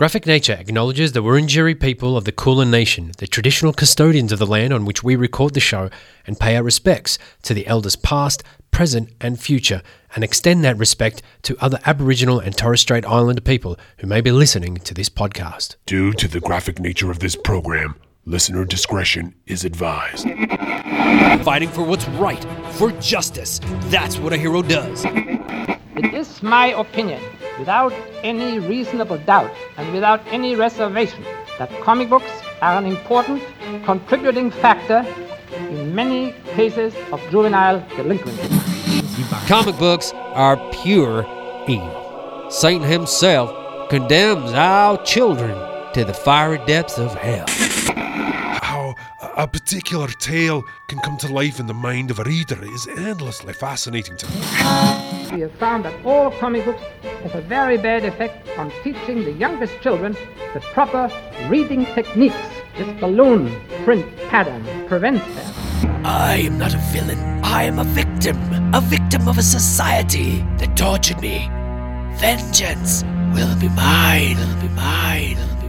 Graphic Nature acknowledges the Wurundjeri people of the Kulin Nation, the traditional custodians of the land on which we record the show, and pay our respects to the elders past, present, and future, and extend that respect to other Aboriginal and Torres Strait Islander people who may be listening to this podcast. Due to the graphic nature of this program, listener discretion is advised. Fighting for what's right, for justice. That's what a hero does. It is my opinion, without any reasonable doubt and without any reservation, that comic books are an important contributing factor in many cases of juvenile delinquency. Comic books are pure evil. Satan himself condemns our children to the fiery depths of hell. How a particular tale can come to life in the mind of a reader is endlessly fascinating to me. We have found that all comic books have a very bad effect on teaching the youngest children the proper reading techniques. This balloon print pattern prevents that. I am not a villain. I am a victim. A victim of a society that tortured me. Vengeance will be mine. Will be mine. Will be mine.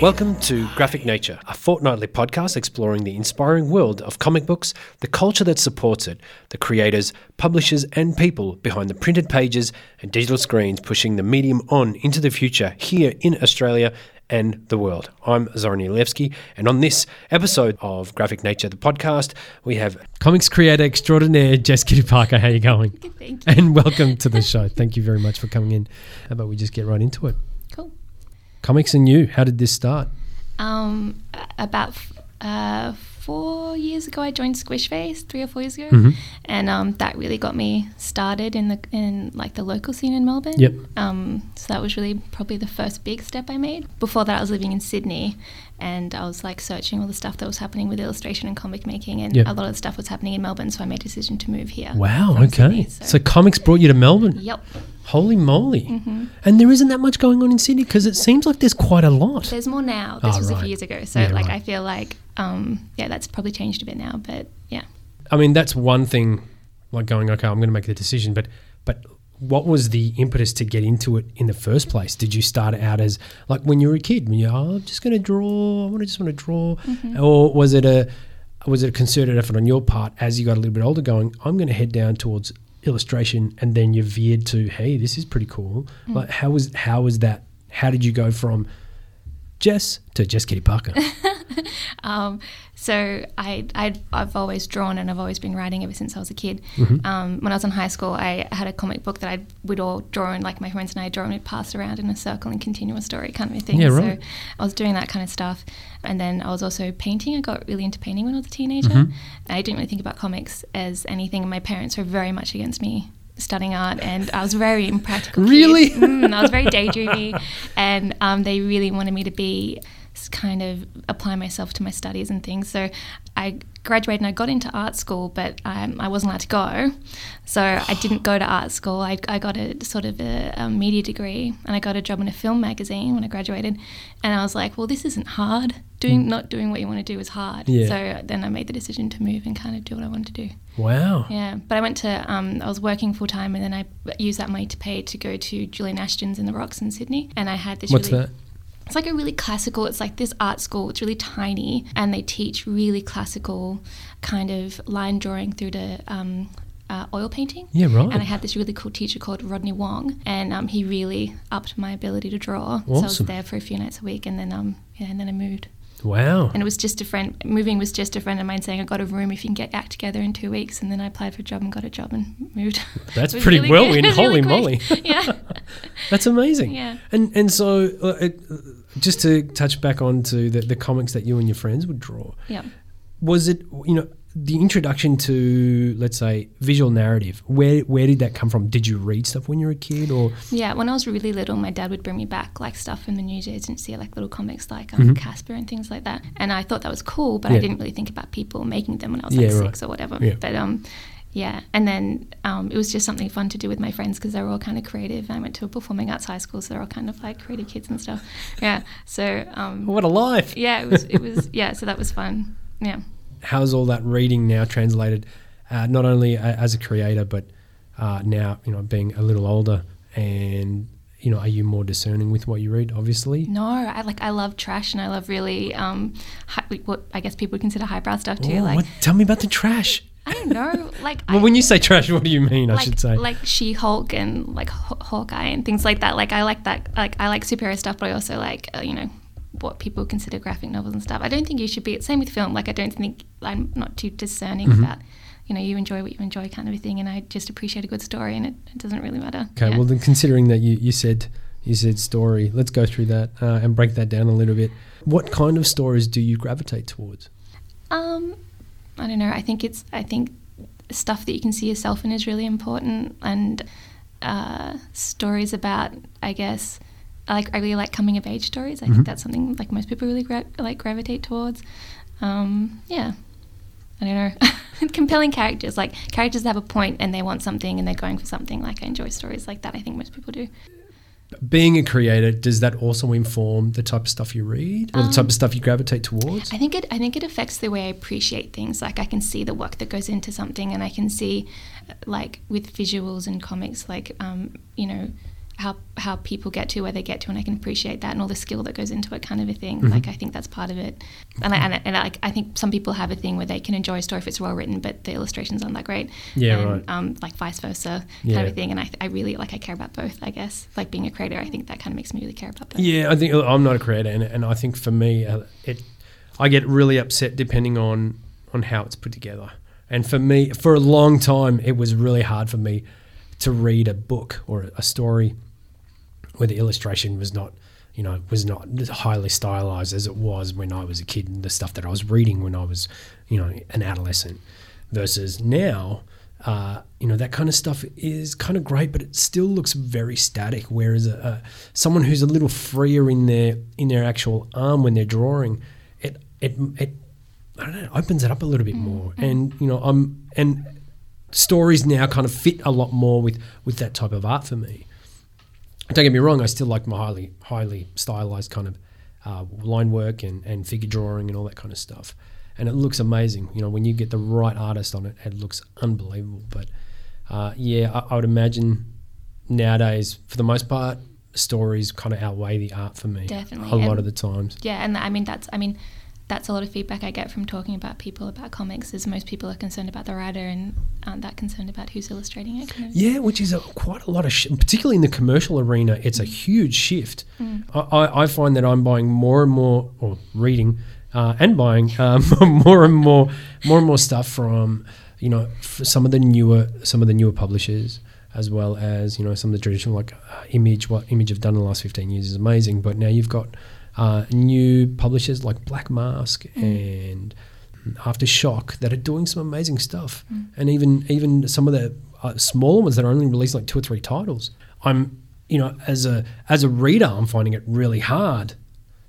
Welcome to Graphic Nature, a fortnightly podcast exploring the inspiring world of comic books, the culture that supports it, the creators, publishers, and people behind the printed pages and digital screens pushing the medium on into the future here in Australia and the world. I'm Zoran Ilevsky, and on this episode of Graphic Nature, the podcast, we have comics creator extraordinaire Jess Kitty Parker. How you going? Thank you. And welcome to the show. Thank you very much for coming in. How about we just get right into it? Cool. Comics and you, how did this start? Um, about uh, four years ago, I joined Squishface. Three or four years ago, Mm-hmm. and um, that really got me started in the in like the local scene in Melbourne. Yep. Um, so that was really probably the first big step I made. Before that, I was living in Sydney, and I was like searching all the stuff that was happening with illustration and comic making, and Yep. a lot of the stuff was happening in Melbourne. So I made a decision to move here. Wow, okay. Sydney, so. comics brought you to Melbourne. Yep. Holy moly. Mm-hmm. And there isn't that much going on in Sydney because it seems like there's quite a lot. There's more now. This Oh, was a few years ago. So Yeah, like right. I feel like um, yeah, that's probably changed a bit now. But yeah. I mean, that's one thing, like going, okay, I'm going to make the decision. But, but what was the impetus to get into it in the first place? Did you start out as like when you were a kid, when you're, oh, I'm just going to draw, I want to just want to draw, Mm-hmm. or was it a was it a concerted effort on your part as you got a little bit older, going, I'm going to head down towards illustration, and then you veered to, hey, this is pretty cool. Mm. Like, how was how was that? How did you go from Jess to Jess Kitty Parker? Um, so I, i I've always drawn and I've always been writing ever since I was a kid. Mm-hmm. Um, when I was in high school, I had a comic book that I would all draw and like my friends and I draw and we'd pass around in a circle and continue a story kind of a thing. Yeah, right. So I was doing that kind of stuff. And then I was also painting. I got really into painting when I was a teenager. Mm-hmm. I didn't really think about comics as anything. My parents were very much against me studying art and I was very impractical. Really? Mm, I was very daydreamy and um, they really wanted me to be kind of apply myself to my studies and things. So I graduated and I got into art school, but um, I wasn't allowed to go. So I didn't go to art school. I, I got a sort of a, a media degree and I got a job in a film magazine when I graduated. And I was like, well, this isn't hard. Doing not doing what you want to do is hard. Mm. Yeah. So then I made the decision to move and kind of do what I wanted to do. wow. Yeah, but I went to, um, I was working full time and then I used that money to pay to go to Julian Ashton's in the Rocks in Sydney. And I had this What's really. that? It's like a really classical, it's like this art school, it's really tiny and they teach really classical kind of line drawing through to um, uh, oil painting. Yeah, right. And I had this really cool teacher called Rodney Wong and um, he really upped my ability to draw. Awesome. So I was there for a few nights a week and then, um, yeah, and then I moved. Wow. And it was just a friend, moving was just a friend of mine saying, I got a room if you can get act together in two weeks. And then I applied for a job and got a job and moved. That's pretty really well in. It really Holy moly. yeah. That's amazing. Yeah. And and so uh, it, uh, just to touch back onto the, the comics that you and your friends would draw, Yeah. was it you know the introduction to let's say visual narrative? Where where did that come from? Did you read stuff when you were a kid, or Yeah, when I was really little, my dad would bring me back like stuff from the news agency, like little comics like um, Casper and things like that. And I thought that was cool, but Mm-hmm. Yeah. I didn't really think about people making them when I was Yeah, like right. six or whatever. Yeah. But um, yeah, and then um, it was just something fun to do with my friends because they were all kind of creative. I went to a performing arts high school, so they're all kind of like creative kids and stuff. Yeah, so um, what a life? yeah, it was it was yeah, so that was fun. Yeah. How's all that reading now translated, uh, not only as a creator but uh, now you know being a little older and you know, are you more discerning with what you read? Obviously. No, I like I love trash and I love really um hi, what I guess people would consider highbrow stuff too. Oh, like what- tell me about the trash. I don't know, like Well, I, when you say trash, what do you mean? I should say. like She Hulk and like Haw- Hawkeye and things like that. Like I like that. Like I like superhero stuff, but I also like uh, you know what people consider graphic novels and stuff. I don't think you should be. It's same with film. Like I don't think I'm not too discerning Mm-hmm. about. You know, you enjoy what you enjoy, kind of a thing, and I just appreciate a good story, and it, it doesn't really matter. Okay, Yeah. well then, considering that you, you said you said story, let's go through that uh, and break that down a little bit. What kind of stories do you gravitate towards? Um, I don't know. I think it's. I think stuff that you can see yourself in is really important, and uh, stories about. I guess. I like. I really like coming of age stories. I think that's something like most people really gra- like gravitate towards. Um, yeah. I don't know. Compelling characters, like characters that have a point and they want something and they're going for something. Like I enjoy stories like that. I think most people do. Being a creator, does that also inform the type of stuff you read or the type of stuff you gravitate towards? Um, I think it. I think it affects the way I appreciate things. Like I can see the work that goes into something, and I can see, like with visuals and comics, like um, you know, how how people get to where they get to, and I can appreciate that and all the skill that goes into it, kind of a thing. Mm-hmm. Like I think that's part of it. And I, and, I, and I, I think some people have a thing where they can enjoy a story if it's well written, but the illustrations aren't that great. Yeah, and, right. Um, like vice versa, Yeah. kind of a thing. And I, I really like I care about both. I guess like being a creator, I think that kind of makes me really care about both. Yeah, I think I'm not a creator, and, and I think for me, uh, it I get really upset depending on on how it's put together. And for me, for a long time, it was really hard for me to read a book or a story where the illustration was not, you know, was not highly stylized as it was when I was a kid and the stuff that I was reading when I was, you know, an adolescent. Versus now, uh, you know, that kind of stuff is kind of great, but it still looks very static. Whereas a, a, someone who's a little freer in their in their actual arm when they're drawing, it it it I don't know, opens it up a little bit mm. more. And you know, I'm and stories now kind of fit a lot more with with that type of art for me. Don't get me wrong, I still like my highly highly stylized kind of uh, line work and, and figure drawing and all that kind of stuff. And it looks amazing. You know, when you get the right artist on it, it looks unbelievable. But uh, yeah, I, I would imagine nowadays, for the most part, stories kind of outweigh the art for me. Definitely. A lot And- of the times. Yeah, and I mean that's I mean that's a lot of feedback I get from talking about people about comics. Is most people are concerned about the writer and aren't that concerned about who's illustrating it. Kind of. Yeah, which is a, quite a lot of, sh- particularly in the commercial arena, it's a huge shift. I, I, I find that I'm buying more and more, or reading uh, and buying um, more and more, more and more stuff from, you know, some of the newer, some of the newer publishers, as well as you know some of the traditional like uh, Image. What Image have done in the last 15 years is amazing, but now you've got uh, new publishers like Black Mask and Aftershock that are doing some amazing stuff, and even even some of the uh, smaller ones that are only releasing like two or three titles. I'm you know as a as a reader, I'm finding it really hard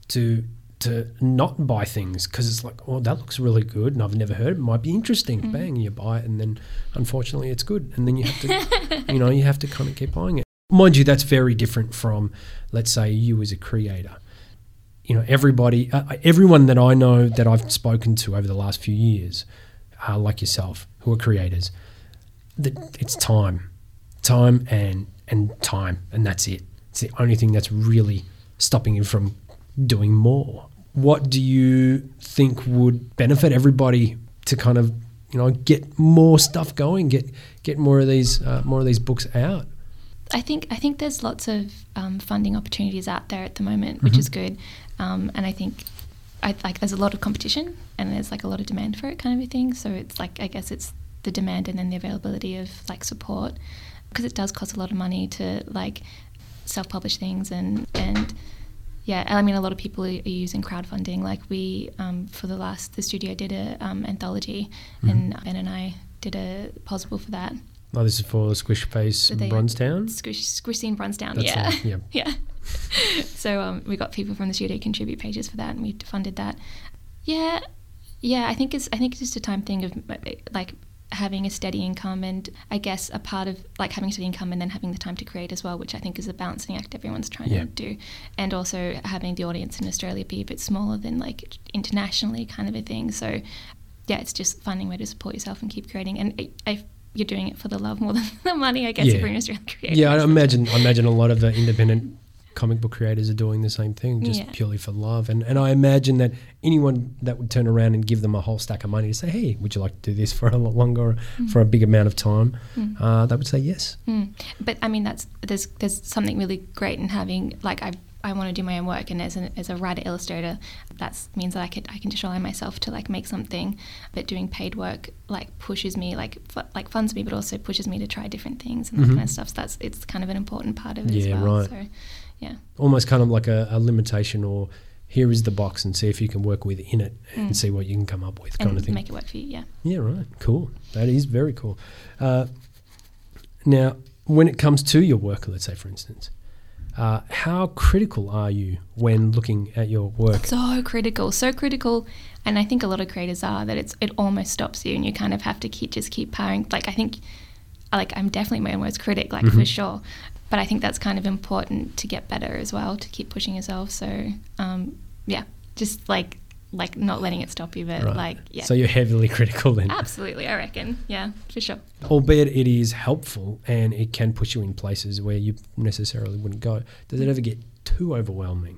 to to not buy things because it's like, oh, that looks really good, and I've never heard it. it might be interesting. Bang, you buy it, and then unfortunately, it's good, and then you have to, you know, you have to kind of keep buying it. Mind you, that's very different from, let's say, you as a creator you know everybody uh, everyone that i know that i've spoken to over the last few years uh, like yourself who are creators that it's time. Time and and time and that's it. It's the only thing that's really stopping you from doing more. What do you think would benefit everybody to kind of you know get more stuff going get get more of these uh, more of these books out I think I think there's lots of um, funding opportunities out there at the moment, which is good, um, and I think I like there's a lot of competition and there's like a lot of demand for it, kind of a thing. So it's like I guess it's the demand and then the availability of like support because it does cost a lot of money to like self-publish things and and yeah, I mean a lot of people are, using crowdfunding. Like we um, for the last the studio did a um, anthology, and Ben and I did a possible for that. Oh this is for squish face bronzetown Squish, Squishy and Brunstown, That's yeah. yeah. yeah. so um, we got people from the studio to contribute pages for that, and we funded that. Yeah, yeah. I think it's I think it's just a time thing of uh, like having a steady income, and I guess a part of like having a steady income and then having the time to create as well, which I think is a balancing act everyone's trying Yeah. to do, and also having the audience in Australia be a bit smaller than like internationally, kind of a thing. So yeah, it's just finding a way to support yourself and keep creating. And I, I you're doing it for the love more than the money, I guess, Yeah. if you're an Australian creator. Yeah, I imagine. I imagine a lot of the independent comic book creators are doing the same thing, just Yeah. purely for love. And and I imagine that anyone that would turn around and give them a whole stack of money to say, "Hey, would you like to do this for a lot longer, or for a big amount of time?" Uh, they would say yes. Mm. But I mean, that's there's there's something really great in having like I I want to do my own work, and as an, as a writer illustrator, that means that I can I can just rely myself to like make something. But doing paid work like pushes me like fu- like funds me, but also pushes me to try different things and that kind of stuff. So that's it's kind of an important part of it as Yeah, well. right. So yeah, Almost kind of like a, a limitation, or here is the box, and see if you can work within it and see what you can come up with, kind and of thing. make it work for you. Yeah. Yeah, right. Cool. That is very cool. Uh, now, when it comes to your work, let's say, for instance, uh, how critical are you when looking at your work? so critical so critical and i think a lot of creators are that it's it almost stops you and you kind of have to keep just keep powering. Like i think like i'm definitely my own worst critic like for sure but i think that's kind of important to get better as well to keep pushing yourself. So um yeah just like like not letting it stop you but Right. like yeah So you're heavily critical then, absolutely i reckon yeah for sure albeit it is helpful and it can push you in places where you necessarily wouldn't go. Does it ever get too overwhelming?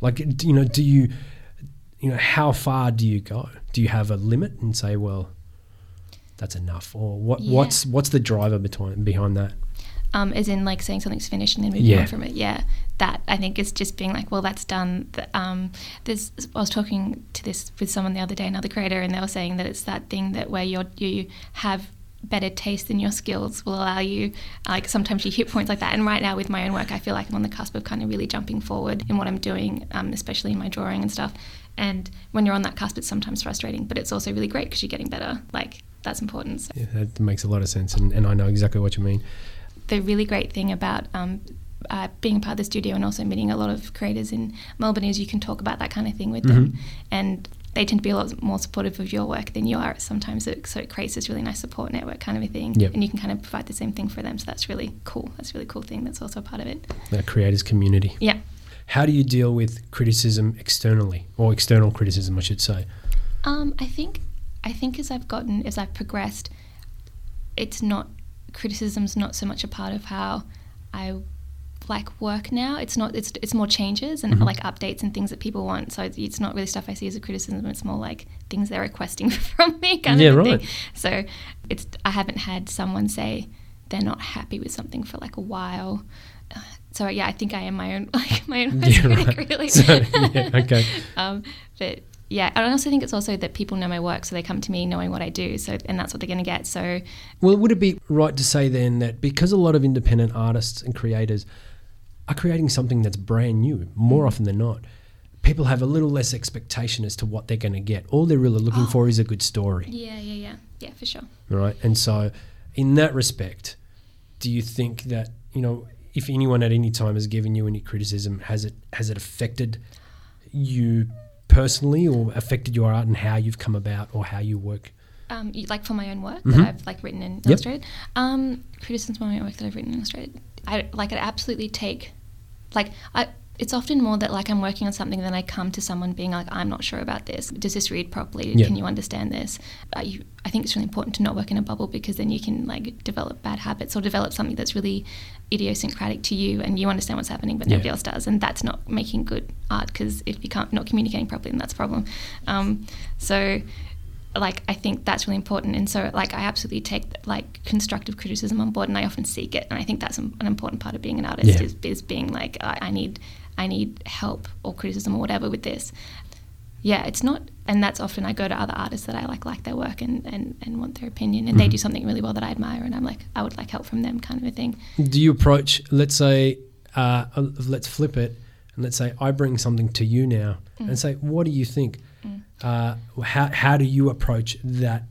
Like, you know, do you, you know, how far do you go? Do you have a limit and say, well, that's enough, or what? Yeah. What's what's the driver behind behind that? Um, as in like saying something's finished and then moving Yeah. on from it. Yeah, that I think is just being like, well, that's done. Um, there's, I was talking to this with someone the other day, another creator, and they were saying that it's that thing that where you're, you have better taste than your skills will allow you. Like sometimes you hit points like that. And right now with my own work, I feel like I'm on the cusp of kind of really jumping forward in what I'm doing, um, especially in my drawing and stuff. And when you're on that cusp, it's sometimes frustrating, but it's also really great because you're getting better. Like that's important. So Yeah, that makes a lot of sense, and, and I know exactly what you mean. The really great thing about um, uh, being part of the studio and also meeting a lot of creators in Melbourne is you can talk about that kind of thing with them, Mm-hmm. and they tend to be a lot more supportive of your work than you are. Sometimes it, so it creates this really nice support network kind of a thing, Yep. and you can kind of provide the same thing for them. So that's really cool. That's a really cool thing. That's also a part of it. That creators community. Yeah. How do you deal with criticism externally, or external criticism, I should say? Um, I think I think as I've gotten as I've progressed, it's not criticism's not so much a part of how I like work now. It's not. It's it's more changes and Mm-hmm. like updates and things that people want. So it's, it's not really stuff I see as a criticism. It's more like things they're requesting from me, kind Yeah, of right. thing. So it's I haven't had someone say they're not happy with something for like a while. So yeah, I think I am my own like my own worst Yeah, critic, right. really. So, yeah, okay. um, but yeah, I also think it's also that people know my work, so they come to me knowing what I do. So and that's what they're going to get. So Well, would it be right to say then that because a lot of independent artists and creators are creating something that's brand new, more mm. often than not, people have a little less expectation as to what they're going to get. All they're really looking oh. for is a good story, yeah, yeah, yeah, yeah, for sure. right? And so, in that respect, do you think that you know if anyone at any time has given you any criticism, has it has it affected you personally, or affected your art and how you've come about or how you work? Um, like for my own work Mhm. that I've like written and Yep. illustrated. Um, criticisms for my own work that I've written and illustrated. I like I absolutely take, like I. It's often more that like I'm working on something, then I come to someone being like, I'm not sure about this. Does this read properly? Yeah. Can you understand this? Uh, you, I think it's really important to not work in a bubble because then you can like develop bad habits or develop something that's really idiosyncratic to you and you understand what's happening, but Yeah. nobody else does, and that's not making good art because if you can't not communicating properly, then that's a problem. Um, so like I think that's really important, and so like I absolutely take like constructive criticism on board, and I often seek it, and I think that's an an important part of being an artist Yeah. is, is being like I, I need I need help or criticism or whatever with this. Yeah, it's not, and that's often I go to other artists that I like like their work and and, and want their opinion, and they do something really well that I admire, and I'm like I would like help from them, kind of a thing. Do you approach, let's say, uh, uh, let's flip it, and let's say I bring something to you now, Mm. and say, what do you think? Uh, how how do you approach that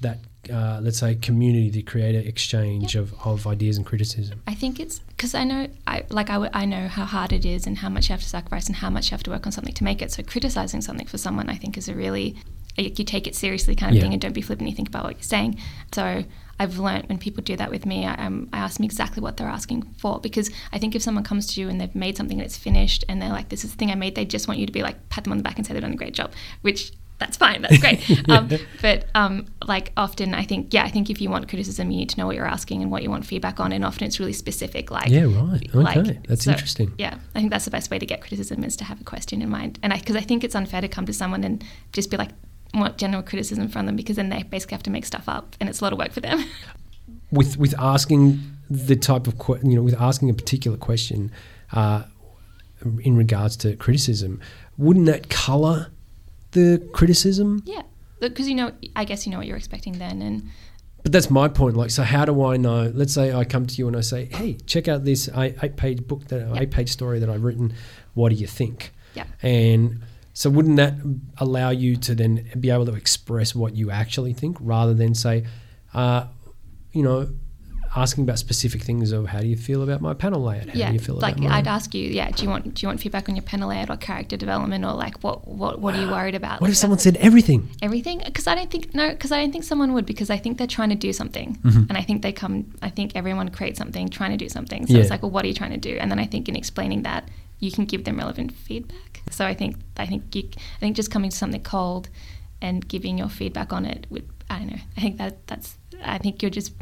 that uh, let's say community, the creator exchange of, of ideas and criticism? I think it's because I know, I like I, w- I know how hard it is and how much you have to sacrifice and how much you have to work on something to make it. So criticizing something for someone, I think, is a really you take it seriously kind of Yeah. thing and don't be flippant. You think about what you're saying. So I've learnt when people do that with me, I, um, I ask them exactly what they're asking for because I think if someone comes to you and they've made something and it's finished and they're like, "This is the thing I made," they just want you to be like pat them on the back and say they've done a great job, which that's fine. That's great. um, but um, like often, I think yeah, I think if you want criticism, you need to know what you're asking and what you want feedback on, and often it's really specific. Like Yeah, right. Okay, like, that's so, interesting. Yeah, I think that's the best way to get criticism is to have a question in mind, and because I, think it's unfair to come to someone and just be like want general criticism from them because then they basically have to make stuff up, and it's a lot of work for them. with with asking the type of que- you know with asking a particular question uh, in regards to criticism, wouldn't that colour the criticism? yeah, because you know, I guess you know what you're expecting then, and But that's my point. Like, so how do I know? Let's say I come to you and I say, "Hey, check out this eight, eight page book that Yeah. eight page story that I've written. What do you think?" yeah. And so, wouldn't that allow you to then be able to express what you actually think, rather than say, uh, you know, asking about specific things of how do you feel about my panel layout? How yeah, do you feel like about I'd ask you, yeah, do you want do you want feedback on your panel layout or character development or like what what what are you worried about? What Like, if someone said everything? everything because i don't think no because i don't think someone would because i think they're trying to do something Mm-hmm. and i think they come i think everyone creates something trying to do something so Yeah. it's like well what are you trying to do and then i think in explaining that you can give them relevant feedback so i think i think you i think just coming to something cold and giving your feedback on it would i don't know i think that that's i think you're just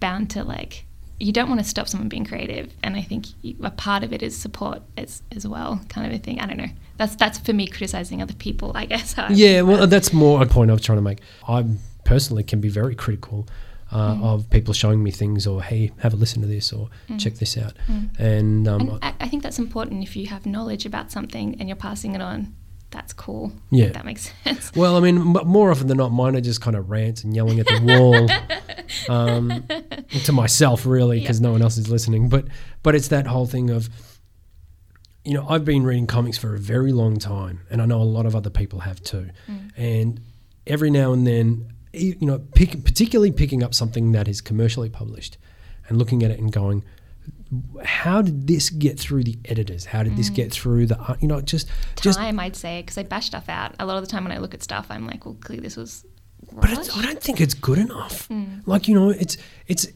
bound to like you don't want to stop someone being creative and i think a part of it is support as, as well kind of a thing i don't know that's that's for me criticizing other people i guess Yeah, well, that's more a point I was trying to make. I personally can be very critical uh, Mm. of people showing me things or, hey, have a listen to this or check this out. And, um, Mm. And I, think that's important if you have knowledge about something and you're passing it on. That's cool. Yeah. That makes sense. well, I mean, m- more often than not, mine are just kind of rants and yelling at the wall um, to myself, really, because no one else is listening. But, but it's that whole thing of, you know, I've been reading comics for a very long time, and I know a lot of other people have too. Mm. And every now and then, you know, pick, particularly picking up something that is commercially published and looking at it and going, how did this get through the editors? How did this mm. get through the, uh, you know, just, just Time, I'd say, because I bash stuff out. A lot of the time when I look at stuff, I'm like, well, clearly this was. but it's. I don't think it's good enough. Mm. Like you know, it's it's.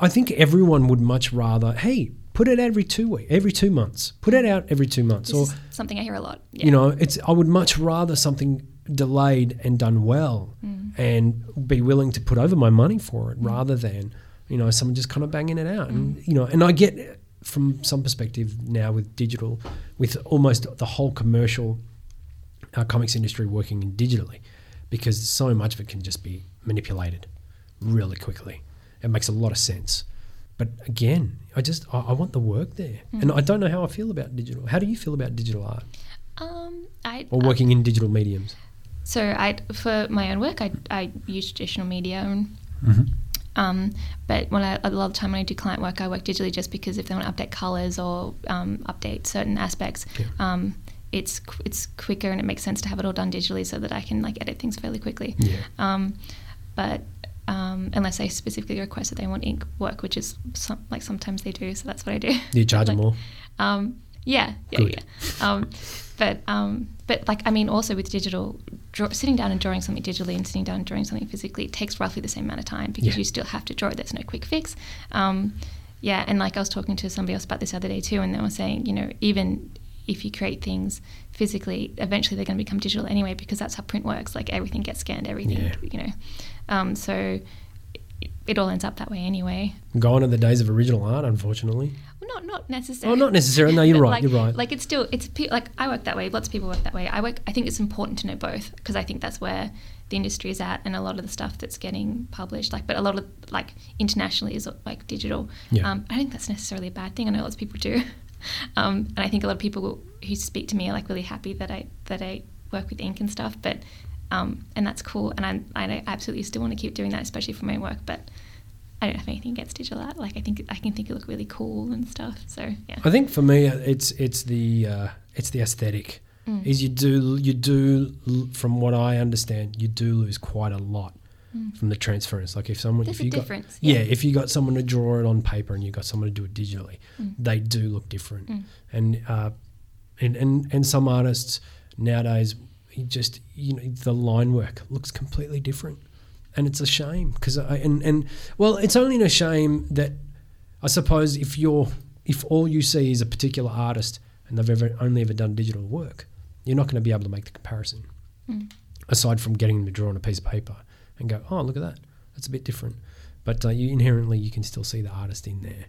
I think everyone would much rather, hey, put it every two week, every two months, put it out every two months, This or something I hear a lot. Yeah. you know, it's. I would much rather something delayed and done well, mm. and be willing to put over my money for it, mm. rather than you know someone just kind of banging it out, and mm. you know, and I get from some perspective now with digital, with almost the whole commercial uh, comics industry working in digitally because so much of it can just be manipulated really quickly. It makes a lot of sense. But again, I just I, I want the work there, and I don't know how I feel about digital. How do you feel about digital art Um, I or working in digital mediums? So I, for my own work, I, I use traditional media, and, Mm-hmm. um, but when I, a lot of the time when I do client work, I work digitally just because if they want to update colors or um, update certain aspects, um, it's qu- it's quicker and it makes sense to have it all done digitally so that I can like edit things fairly quickly. Yeah. Um, but um, unless I specifically request that they want ink work, which is some, like sometimes they do, so that's what I do. You charge them more? um, yeah, yeah, Good. yeah. Um, but um, but like I mean, also with digital, draw, sitting down and drawing something digitally and sitting down and drawing something physically it takes roughly the same amount of time because Yeah. you still have to draw it. There's no quick fix. Um, yeah, and like I was talking to somebody else about this the other day too, and they were saying, you know, even if you create things physically, eventually they're going to become digital anyway because that's how print works. Like everything gets scanned, everything, Yeah. you know. Um, so it, it all ends up that way anyway. Gone are the days of original art, unfortunately. Well, not not necessarily. Oh, not necessarily. No, you're right. Like, you're right. Like it's still it's pe- like I work that way. Lots of people work that way. I work. I think it's important to know both because I think that's where the industry is at, and a lot of the stuff that's getting published, like, but a lot of like internationally is like digital. Yeah. Um, I don't think that's necessarily a bad thing. I know lots of people do, um, and I think a lot of people who speak to me are like really happy that I that I work with ink and stuff. But um, and that's cool, and I I absolutely still want to keep doing that, especially for my work. But I don't have anything against digital art. Like I think I can think it look really cool and stuff. So yeah. I think for me, it's it's the uh, it's the aesthetic. Mm. Is you do you do from what I understand, you do lose quite a lot from the transference. Like if someone Mm. There's if you got yeah. yeah. if you got someone to draw it on paper and you got someone to do it digitally, Mm. they do look different. And uh, and and and some artists nowadays, you just you know the line work looks completely different, and it's a shame because I and and well, it's only a shame that I suppose if you're if all you see is a particular artist and they've ever only ever done digital work, you're not going to be able to make the comparison. aside from getting them to draw on a piece of paper and go, oh, look at that, that's a bit different. But uh, you inherently you can still see the artist in there.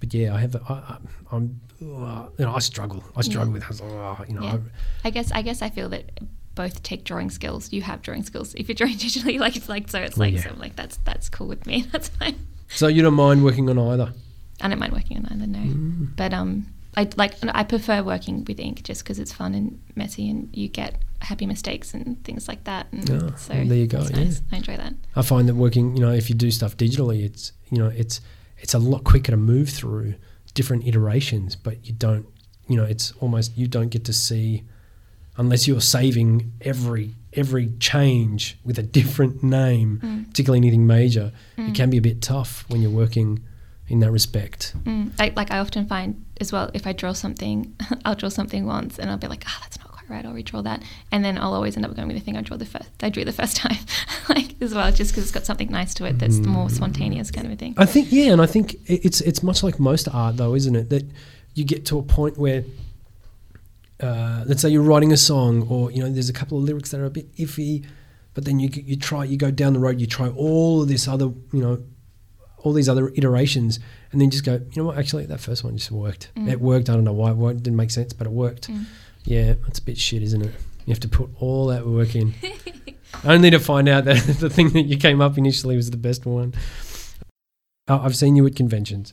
But yeah, I have. I, I, I'm. Uh, you know, I struggle. I struggle with. Oh, you know, Yeah. I guess I guess I feel that both take drawing skills. You have drawing skills. If you're drawing digitally, like it's like so, it's like yeah. so like that's that's cool with me. That's fine. so you don't mind working on either. I don't mind working on either, no. Mm. But um, I like I prefer working with ink just because it's fun and messy, and you get happy mistakes and things like that. And Yeah, so well, there you go, it's yeah. nice. I enjoy that. I find that working, you know, if you do stuff digitally, it's you know, it's it's a lot quicker to move through different iterations, but you don't, you know, it's almost you don't get to see unless you're saving every every change with a different name, particularly anything major. It can be a bit tough when you're working in that respect. Mm. I, like I often find as well, if I draw something, I'll draw something once, and I'll be like, ah, that's not right. I'll redraw that, and then I'll always end up going with the thing I drew the first. I drew the first time, like as well, just because it's got something nice to it that's more spontaneous kind of a thing. I think yeah, and I think it's it's much like most art though, isn't it? That you get to a point where, uh, let's say you're writing a song, or you know, there's a couple of lyrics that are a bit iffy, but then you you try you go down the road, you try all of this other you know, all these other iterations, and then just go, you know what? Actually, that first one just worked. It worked. I don't know why it worked, didn't make sense, but it worked. Yeah, that's a bit shit, isn't it? You have to put all that work in, only to find out that the thing that you came up initially was the best one. Uh, I've seen you at conventions.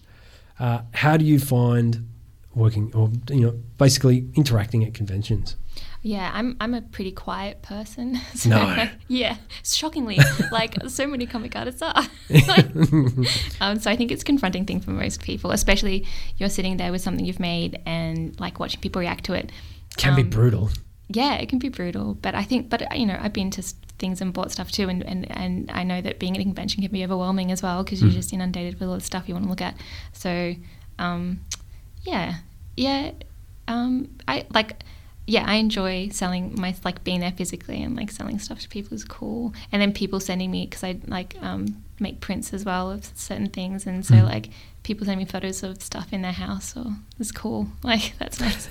Uh, how do you find working, or you know, basically interacting at conventions? Yeah, I'm I'm a pretty quiet person. So No. yeah, shockingly, like so many comic artists are. Like, um, so I think it's a confronting thing for most people, especially you're sitting there with something you've made and like watching people react to it. Can be Um, brutal. Yeah, it can be brutal, but I think, but you know, I've been to things and bought stuff too, and, and, and I know that being at a convention can be overwhelming as well because you're just inundated with all the stuff you want to look at. So, um, yeah, yeah, um, I like, yeah, I enjoy selling my like being there physically and like selling stuff to people is cool, and then people sending me because I like um, make prints as well of certain things, and so like people send me photos of stuff in their house, or it's cool, like that's nice.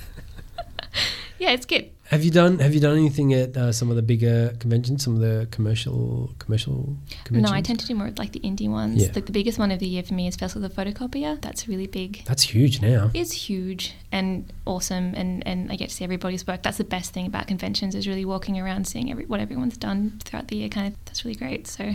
Yeah, it's good. Have you done Have you done anything at uh, some of the bigger conventions, some of the commercial commercial conventions? No, I tend to do more of like the indie ones. Yeah. Like the biggest one of the year for me is Festival of the Photocopier. That's really big. That's huge now. It's huge and awesome, and, and I get to see everybody's work. That's the best thing about conventions is really walking around, seeing every, what everyone's done throughout the year. Kind of that's really great. So,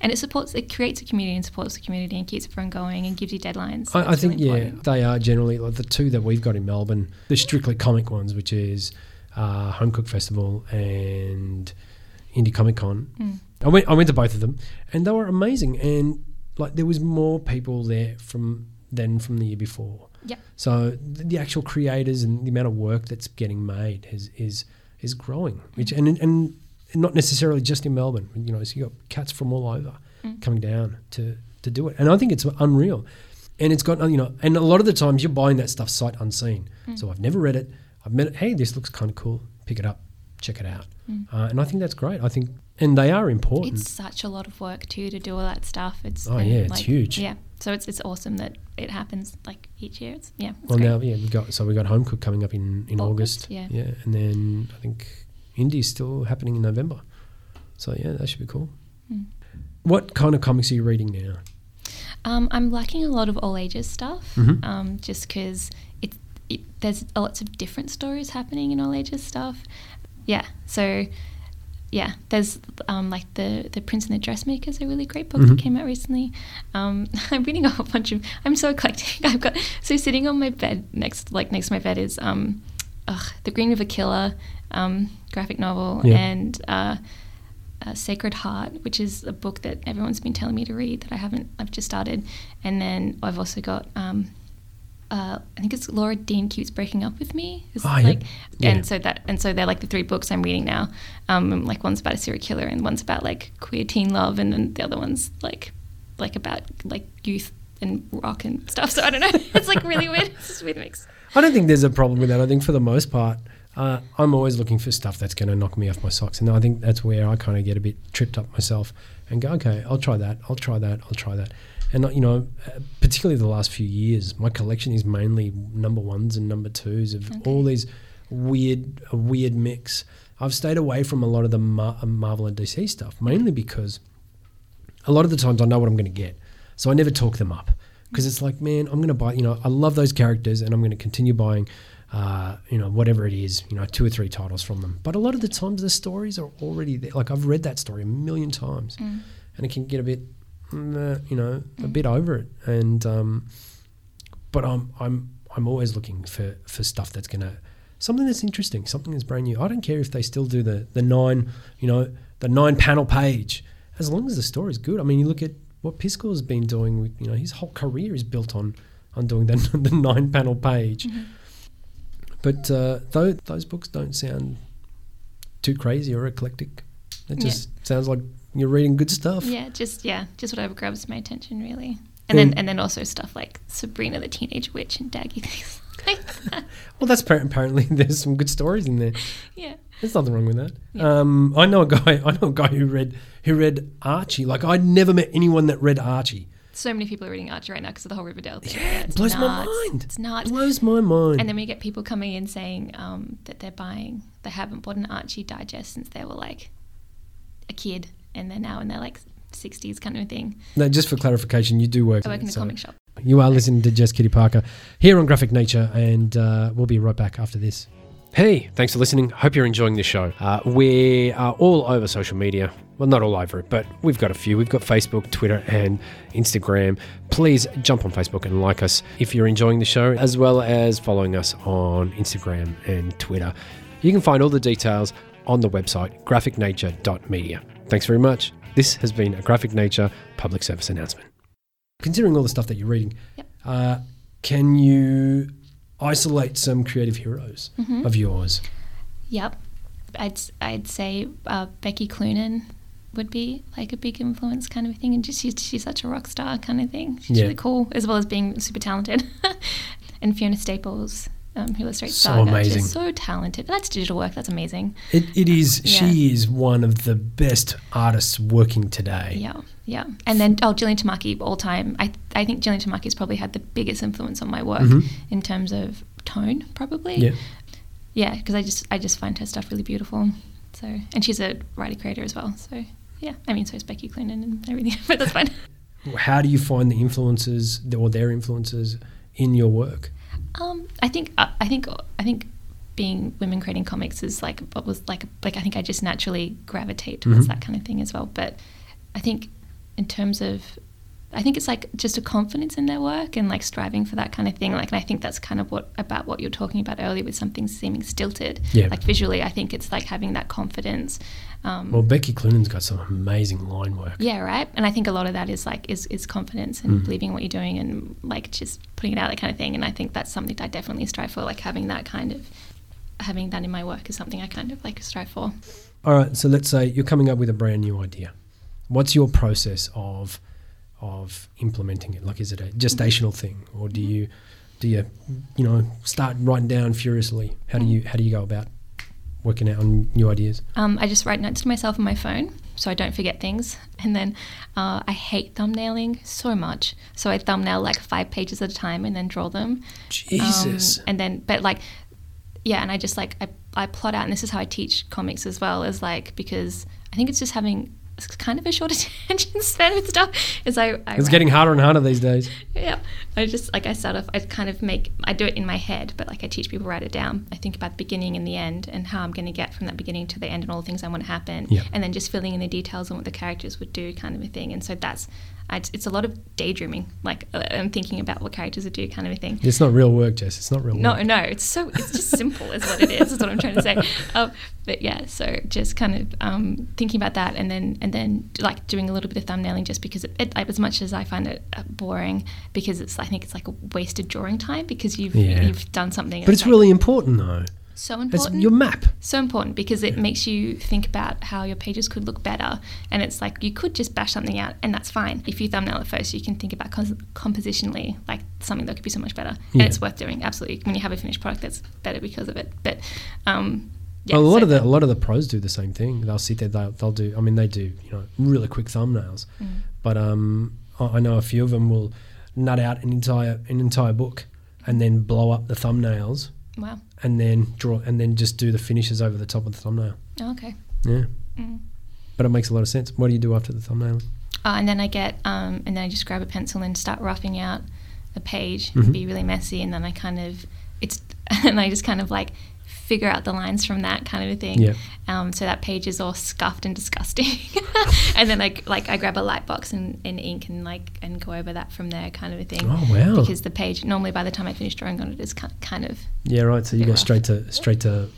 and it supports, it creates a community and supports the community and keeps everyone going and gives you deadlines. I, I think really yeah, they are generally like the two that we've got in Melbourne. The strictly comic ones, which is uh, Home Cook Festival and Indie Comic Con. Mm. I went I went to both of them, and they were amazing. And like there was more people there from than from the year before. Yeah. So the, the actual creators and the amount of work that's getting made is is is growing, which and and not necessarily just in Melbourne. You know, so you got cats from all over mm. coming down to to do it, and I think it's unreal. And it's got you know, and a lot of the times you're buying that stuff sight unseen. Mm. So I've never read it. I've met it. Hey, this looks kind of cool. Pick it up, check it out. Mm. Uh, and I think that's great. I think, and they are important. It's such a lot of work too to do all that stuff. It's Oh, yeah, it's huge. Yeah, so it's it's awesome that it happens like each year. It's yeah. It's well, great. now yeah, we got so we got Home Cook coming up in in August. August, yeah. yeah, and then I think Indie's still happening in November. So yeah, that should be cool. Hmm. What kind of comics are you reading now? Um, I'm liking a lot of all ages stuff, Mhm. um, just because it, it there's lots of different stories happening in all ages stuff. Yeah, so yeah, there's um, like the the Prince and the Dressmaker is a really great book Mhm. that came out recently. Um, I'm reading a whole bunch of. I'm so eclectic. I've got so sitting on my bed next like next to my bed is um, ugh, the Green River Killer um, graphic novel Yeah. and. Uh, uh, Sacred Heart, which is a book that everyone's been telling me to read that I haven't. I've just started, and then I've also got. Um, uh, I think it's Laura Dean Keeps Breaking Up with Me. It's yeah. like, Yeah. and so that and so they're like the three books I'm reading now. Um, like one's about a serial killer, and one's about like queer teen love, and then the other one's like like about like youth and rock and stuff. So I don't know. It's like really weird. It's just a weird mix. I don't think there's a problem with that. I think for the most part, uh, I'm always looking for stuff that's going to knock me off my socks, and I think that's where I kind of get a bit tripped up myself and go, okay, I'll try that, I'll try that, I'll try that. And you know, particularly the last few years, my collection is mainly number ones and number twos of all these weird, a weird mix. I've stayed away from a lot of the Mar- Marvel and DC stuff, mainly because a lot of the times I know what I'm going to get, so I never talk them up because it's like, man, I'm going to buy. You know, I love those characters, and I'm going to continue buying. Uh, you know, whatever it is, you know, two or three titles from them. But a lot of the times the stories are already there. Like I've read that story a million times, and it can get a bit, mm, you know, a bit over it. And um, but I'm I'm I'm always looking for for stuff that's gonna something that's interesting, something that's brand new. I don't care if they still do the the nine, you know, the nine panel page, as long as the story's good. I mean, you look at what Piskel has been doing. With, you know, his whole career is built on on doing the, the nine panel page. But uh, though those books don't sound too crazy or eclectic, it Yeah. just sounds like you're reading good stuff. Yeah, just yeah, just whatever grabs my attention really. And- And then and then also stuff like Sabrina the Teenage Witch and Daggy things like that. Well, that's appar- apparently there's some good stories in there. Yeah. There's nothing wrong with that. Um, I know a guy. I know a guy who read who read Archie. Like I'd never met anyone that read Archie. So many people are reading Archie right now because of the whole Riverdale thing. Yeah, it blows my mind. It's nuts. Blows my mind. And then we get people coming in saying um, that they're buying, they haven't bought an Archie digest since they were like a kid, and they're now in their like 60s kind of thing. no, just for clarification, you do work. I work in a so comic shop. You are listening to Jess Kitty Parker here on Graphic Nature, and uh, we'll be right back after this. Hey, thanks for listening. Hope you're enjoying the show. Uh, we are all over social media. Well, not all over it, but we've got a few. We've got Facebook, Twitter, and Instagram. Please jump on Facebook and like us if you're enjoying the show, as well as following us on Instagram and Twitter. You can find all the details on the website graphicnature.media. Thanks very much. This has been a Graphic Nature public service announcement. Considering all the stuff that you're reading, Yep. uh, can you isolate some creative heroes Mm-hmm. of yours? Yep. I'd, I'd say uh, Becky Cloonan would be like a big influence kind of thing. And just she's, she's such a rock star kind of thing. She's Yeah. really cool, as well as being super talented. and Fiona Staples, um, who illustrates So Saga, amazing. Just so talented. But that's digital work. That's amazing. It, it is. Yeah. She is one of the best artists working today. Yeah, yeah. And then oh, Jillian Tamaki, all time. I I think Jillian Tamaki's probably had the biggest influence on my work in terms of tone, probably. Mm-hmm. Yeah. Yeah, because I just I just find her stuff really beautiful. So and she's a writer creator as well. So yeah, I mean so is Becky Cloonan and everything, but that's fine. How do you find the influences or their influences in your work? Um, I think I I think I think being women creating comics is like what was like like I think I just naturally gravitate towards Mm-hmm. that kind of thing as well. But I think in terms of I think it's like just a confidence in their work and like striving for that kind of thing. Like, and I think that's kind of what about what you're talking about earlier with something seeming stilted. Yeah. Like visually, I think it's like having that confidence. Um, Well, Becky Cloonan's got some amazing line work. yeah, right. And I think a lot of that is like is, is confidence Mm. and believing what you're doing and like just putting it out that kind of thing. And I think that's something that I definitely strive for. Like having that kind of having that in my work is something I kind of like strive for. All right, so let's say you're coming up with a brand new idea. What's your process of of implementing it? Like, is it a gestational thing, or do you do you you know start writing down furiously? How do you how do you go about working out on new ideas? Um, I just write notes to myself on my phone so I don't forget things. And then uh, I hate thumbnailing so much. So I thumbnail like five pages at a time and then draw them. Jesus. Um, and then, but like, yeah, and I just like, I, I plot out, and this is how I teach comics as well, is like, because I think it's just having kind of a short attention span with stuff. Is I, I it's write- getting harder and harder these days. yeah. I just like I start off I kind of make I do it in my head, but like I teach people write it down. I think about the beginning and the end and how I'm going to get from that beginning to the end and all the things I want to happen Yeah. and then just filling in the details on what the characters would do kind of a thing. And so that's I, it's a lot of daydreaming, like uh, and thinking about what characters would do kind of a thing. It's not real work, Jess. It's not real No, work. no, it's so it's just simple, is what it is. Is what I'm trying to say. Um, but yeah, so just kind of um, thinking about that, and then and then like doing a little bit of thumbnailing, just because it, it as much as I find it uh, boring, because it's I think it's like a wasted drawing time because you've Yeah. you've done something. But it's like, really important though. So It's important. your map. so important because it makes you think about how your pages could look better. And it's like you could just bash something out, and that's fine. If you thumbnail it first, you can think about cos- compositionally, like something that could be so much better. Yeah. And it's worth doing, absolutely. When you have a finished product that's better because of it. But um, yeah, a lot so of the a lot of the pros do the same thing. They'll sit there. They'll, they'll do. I mean, they do. You know, really quick thumbnails. Mm. But um, I, I know a few of them will nut out an entire an entire book and then blow up the thumbnails wow. and then draw and then just do the finishes over the top of the thumbnail. Oh, okay. Yeah. Mm. But it makes a lot of sense. What do you do after the thumbnailing? Uh, and then I get, um, and then I just grab a pencil and start roughing out a page. Mhm. It'd be really messy, and then I kind of, it's, and I just kind of like figure out the lines from that kind of a thing. Yeah. Um, so that page is all scuffed and disgusting. and then I like I grab a light box and, and ink and like and go over that from there, kind of a thing. Oh, wow. Because the page normally by the time I finish drawing on it is kind of Yeah, right. So you go rough. straight to straight to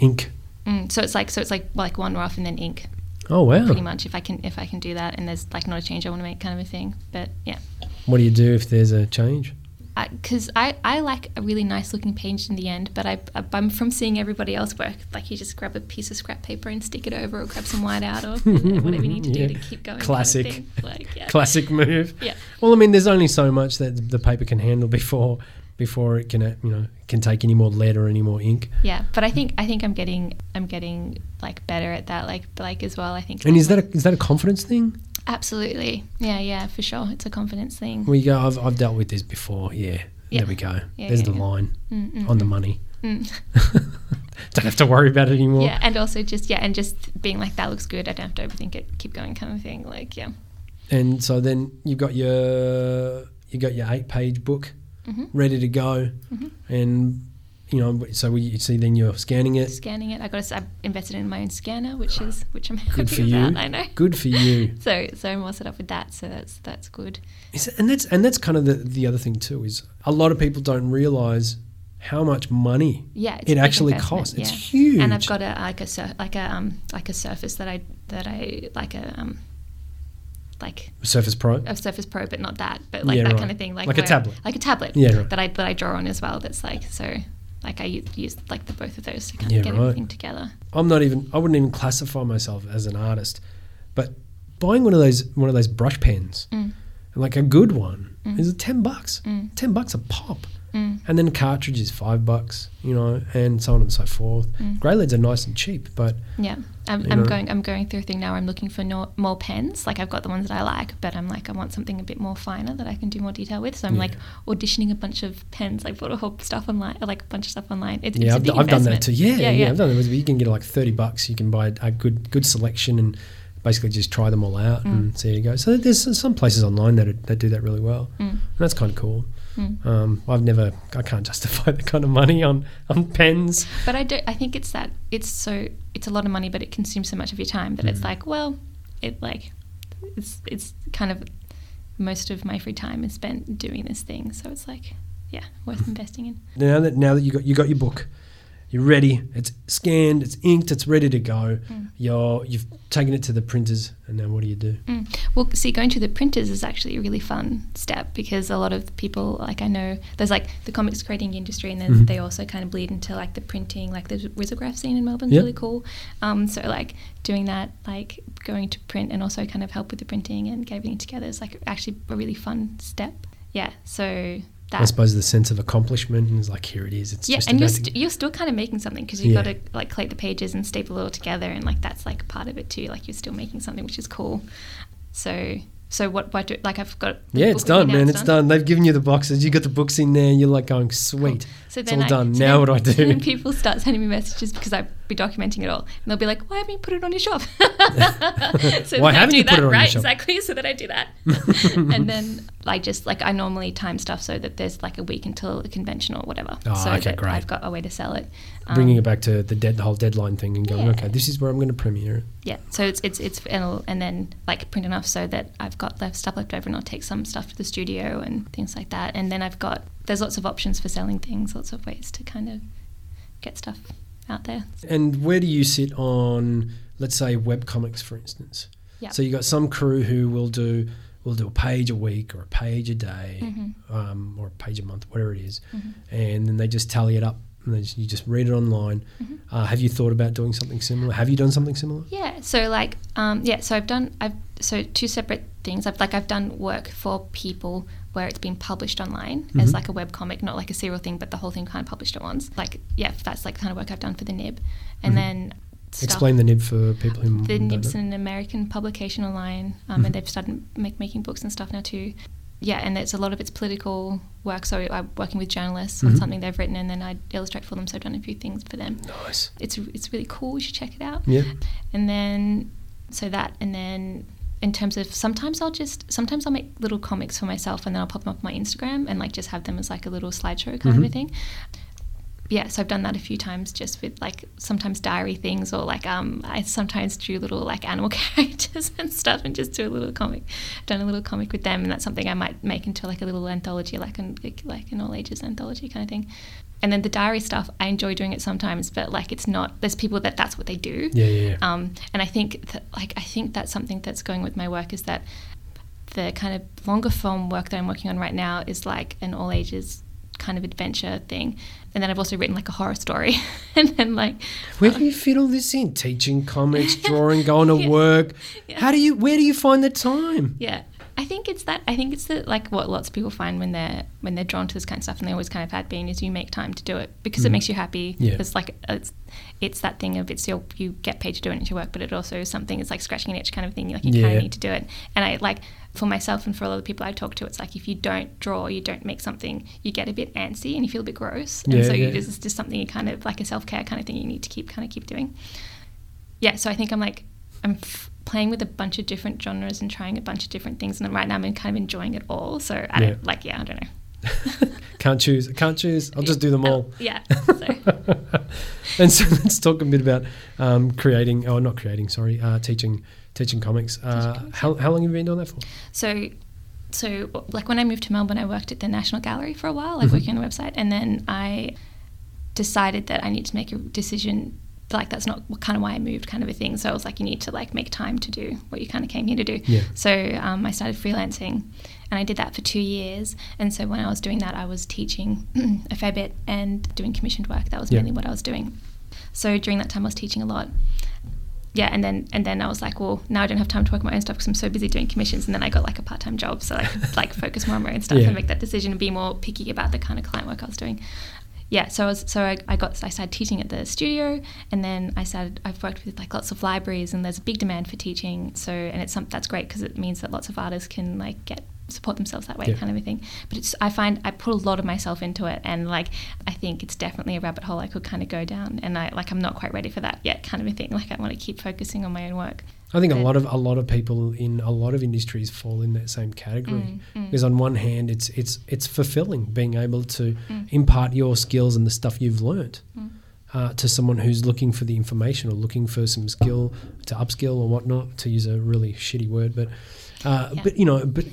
ink. mm, so it's like so it's like like one rough and then ink Oh wow. pretty much if I can if I can do that and there's like not a change I want to make kind of a thing. But yeah. What do you do if there's a change? Because I, I like a really nice looking page in the end, but I, I I'm from seeing everybody else work. Like you just grab a piece of scrap paper and stick it over, or grab some white out, or whatever you need to Yeah. do to keep going. kind of Classic. Like yeah, Classic move. yeah, Well, I mean, there's only so much that the paper can handle before before it can uh, you know can take any more lead or any more ink. yeah. But I think I think I'm getting I'm getting like better at that. Like like as well. I think. And is that a, is that a confidence thing? Absolutely? Yeah, yeah, for sure. It's a confidence thing. You go, I've, I've dealt with this before. Yeah, Yeah. there we go. Yeah, There's yeah, the line Mm, mm, on the money. mm. Don't have to worry about it anymore. Yeah, and also just yeah, and just being like that looks good. I don't have to overthink it. Keep going, kind of thing. Like yeah. And so then you've got your you've got your eight page book Mhm. ready to go, Mhm. and you know so we you see then you're scanning it. scanning it. I got. I invested in my own scanner, which is which I'm happy Good for you. about. I know. Good for you. So so I'm all set up with that. So that's that's good. Is it- and that's and that's kind of the the other thing too is a lot of people don't realize how much money Yeah, it actually costs. It's huge. And I've got a like a sur- like a um like a surface that I that I like a um like Surface Pro. a Surface Pro, but not that, but like Yeah, that right. kind of thing, like Like a tablet. like a tablet. Yeah, right. That I that I draw on as well. That's like so. Like I use like the both of those to kind Yeah, of get right. everything together. I'm not even. I wouldn't even classify myself as an artist, but buying one of those one of those brush pens, Mm. like a good one, is ten bucks. Mm. Ten bucks a pop, Mm. and then cartridge is five bucks. You know, and so on and so forth. Mm. Grey leads are nice and cheap, but Yeah, I'm, I'm going. I'm going through a thing now. where I'm looking for no, more pens. Like I've got the ones that I like, but I'm like I want something a bit more finer that I can do more detail with. So I'm Yeah. like auditioning a bunch of pens. I bought a whole stuff online, like a bunch of stuff online. It's, yeah, it's I've, d- I've done that too. investment. Yeah, yeah, I've done that. You can get like thirty bucks. You can buy a good good selection and basically just try them all out and see how you go. So there's some places online that that do that really well. Mm. And that's kind of cool. Mm. Um, I've never, I can't justify the kind of money on on pens. But I do. I think it's that it's so it's a lot of money, but it consumes so much of your time that Mm. it's like well, it like it's it's kind of most of my free time is spent doing this thing. So it's like yeah, worth investing in. Now that now that you got you got your book, you're ready. It's scanned. It's inked. It's ready to go. Mm. You're you've taken it to the printers, and now what do you do? Mm. Well, see, going to the printers is actually a really fun step because a lot of people, like I know, there's like the comics creating industry, and then Mhm. they also kind of bleed into like the printing, like the risograph scene in Melbourne's Yep. really cool. Um, so like doing that, like going to print and also kind of help with the printing and get everything together is like actually a really fun step. Yeah. So that. I suppose the sense of accomplishment is like here it is. It's yeah, just and you're, st- you're still kind of making something because you've Yeah. got to like collate the pages and staple it all together, and like that's like part of it too. Like you're still making something, which is cool. So, so what? What do like I've got? yeah, it's done, man. It's done. They've given you the boxes. You got the books in there. You're like going sweet. So it's all I, done. so now then- what do I So then people start sending me messages because I'd be documenting it all, and they'll be like, "Why haven't you put it on your shop?" so Why I haven't do you put it on your right? shop? Exactly. So that I do that, and then I just like I normally time stuff so that there's like a week until a convention or whatever. Oh, so okay, that great. I've got a way to sell it. Bringing Um, it back to the dead, the whole deadline thing, and going, Yeah. okay, this is where I'm going to premiere it. Yeah, so it's it's it's and, and then like print enough so that I've got left stuff left over, and I'll take some stuff to the studio and things like that. And then I've got there's lots of options for selling things, lots of ways to kind of get stuff out there. And where do you sit on, let's say, web comics, for instance? Yeah. So you got some crew who will do will do a page a week or a page a day, Mhm. um, or a page a month, whatever it is, Mhm. and then they just tally it up. And they just, you just read it online. Mhm. Uh, have you thought about doing something similar? Have you done something similar? Yeah, so like um, yeah, so I've done I've so two separate things. I've like I've done work for people where it's been published online as Mhm. like a web comic, not like a serial thing, but the whole thing kind of published at once. Like yeah, that's like the kind of work I've done for the Nib, and Mhm. then stuff- Explain the nib for people who the Nib's an American publication online, um, Mhm. and they've started make, making books and stuff now too. Yeah, and it's a lot of it's political work. So I'm working with journalists on mm-hmm. something they've written, and then I illustrate for them. So I've done a few things for them. Nice. It's it's really cool. You should check it out. Yeah. And then so that, and then in terms of sometimes I'll just sometimes I'll make little comics for myself, and then I'll pop them up on my Instagram and like just have them as like a little slideshow kind of mm-hmm. a thing. Yeah, so I've done that a few times just with like sometimes diary things or like um I sometimes do little like animal characters and stuff and just do a little comic. I've done a little comic with them and that's something I might make into like a little anthology like an like an all ages anthology kind of thing. And then the diary stuff, I enjoy doing it sometimes, but like it's not. There's people that that's what they do. Yeah, yeah, yeah. Um, and I think that, like I think that's something that's going with my work is that the kind of longer form work that I'm working on right now is like an all ages kind of adventure thing. And then I've also written like a horror story, and then like Where do uh, you fit all this in? Teaching, comics, drawing, going to work. How do you? Where do you find the time? yeah. I think it's that. I think it's the like what lots of people find when they're when they're drawn to this kind of stuff, and they always kind of had been is you make time to do it because it mm. makes you happy. Yeah. It's like it's it's that thing of it's your you get paid to do it, and it's your work, but it also is something. It's like scratching an itch kind of thing. Like you kind of need to do it. And I like for myself and for a lot of people I talk to, it's like if you don't draw, you don't make something, you get a bit antsy and you feel a bit gross. And Yeah, so you yeah. just it's just something you kind of like a self care kind of thing you need to keep kind of keep doing. Yeah. So I think I'm like I'm f- playing with a bunch of different genres and trying a bunch of different things, and right now I'm kind of enjoying it all. So I Yeah. don't like yeah I don't know. Can't choose. I can't choose. I'll just do them all. Yeah. So. and so let's talk a bit about um, creating, or not creating, sorry, uh, teaching teaching comics. Uh, how, how long have you been doing that for? So, so like when I moved to Melbourne, I worked at the National Gallery for a while, like working on the website, and then I decided that I need to make a decision. Like that's not kind of why I moved, kind of a thing. So I was like, you need to like make time to do what you kind of came here to do. Yeah. So um, I started freelancing, and I did that for two years. And so when I was doing that, I was teaching a fair bit and doing commissioned work. That was Yeah. mainly what I was doing. So during that time, I was teaching a lot yeah, and then and then I was like, well, now I don't have time to work my own stuff because I'm so busy doing commissions. And then I got like a part time job, so I could like focus more on my own stuff Yeah. and make that decision and be more picky about the kind of client work I was doing. Yeah, so I was so I, I got I started teaching at the studio, and then I started I've worked with like lots of libraries, and there's a big demand for teaching. So and it's some that's great because it means that lots of artists can like get support themselves that way Yeah. kind of a thing but it's i find i put a lot of myself into it and like i think it's definitely a rabbit hole i could kind of go down and i like i'm not quite ready for that yet kind of a thing like i want to keep focusing on my own work I think a lot of a lot of people in a lot of industries fall in that same category. Mm, Because on one hand, it's it's it's fulfilling being able to Mm. impart your skills and the stuff you've learnt uh, to someone who's looking for the information or looking for some skill to upskill or whatnot. To use a really shitty word, but uh, Yeah. but you know, but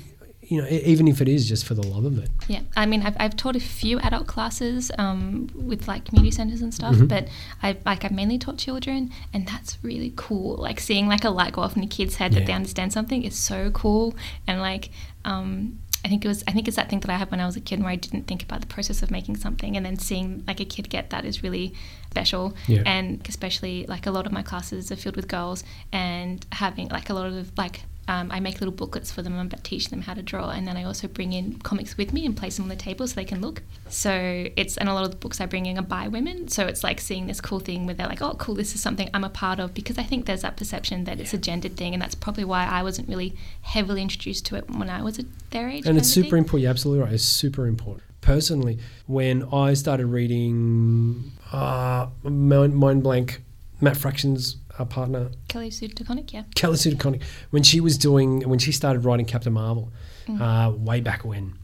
you know, even if it is just for the love of it. Yeah, I mean, I've, I've taught a few adult classes um, with like community centers and stuff, Mm-hmm. but I like I've mainly taught children, and that's really cool. Like seeing like a light go off in a kid's head Yeah. that they understand something is so cool, and like. Um, I think it was. I think it's that thing that I had when I was a kid, where I didn't think about the process of making something, and then seeing like a kid get that is really special. Yeah. And especially like a lot of my classes are filled with girls, and having like a lot of like um, I make little booklets for them and teach them how to draw, and then I also bring in comics with me and place them on the table so they can look. So it's and a lot of the books I bring in are by women, so it's like seeing this cool thing where they're like, oh, cool, this is something I'm a part of because I think there's that perception that it's a gendered thing, and that's probably why I wasn't really heavily introduced to it when I was at their age. And it's super important. You're absolutely right. It's super important. Personally, when I started reading uh, Mind, Mind Blank, Matt Fraction's uh, partner, Kelly Sue DeConnick, yeah. Kelly Sue DeConnick, when she was doing, when she started writing Captain Marvel, uh, way back when,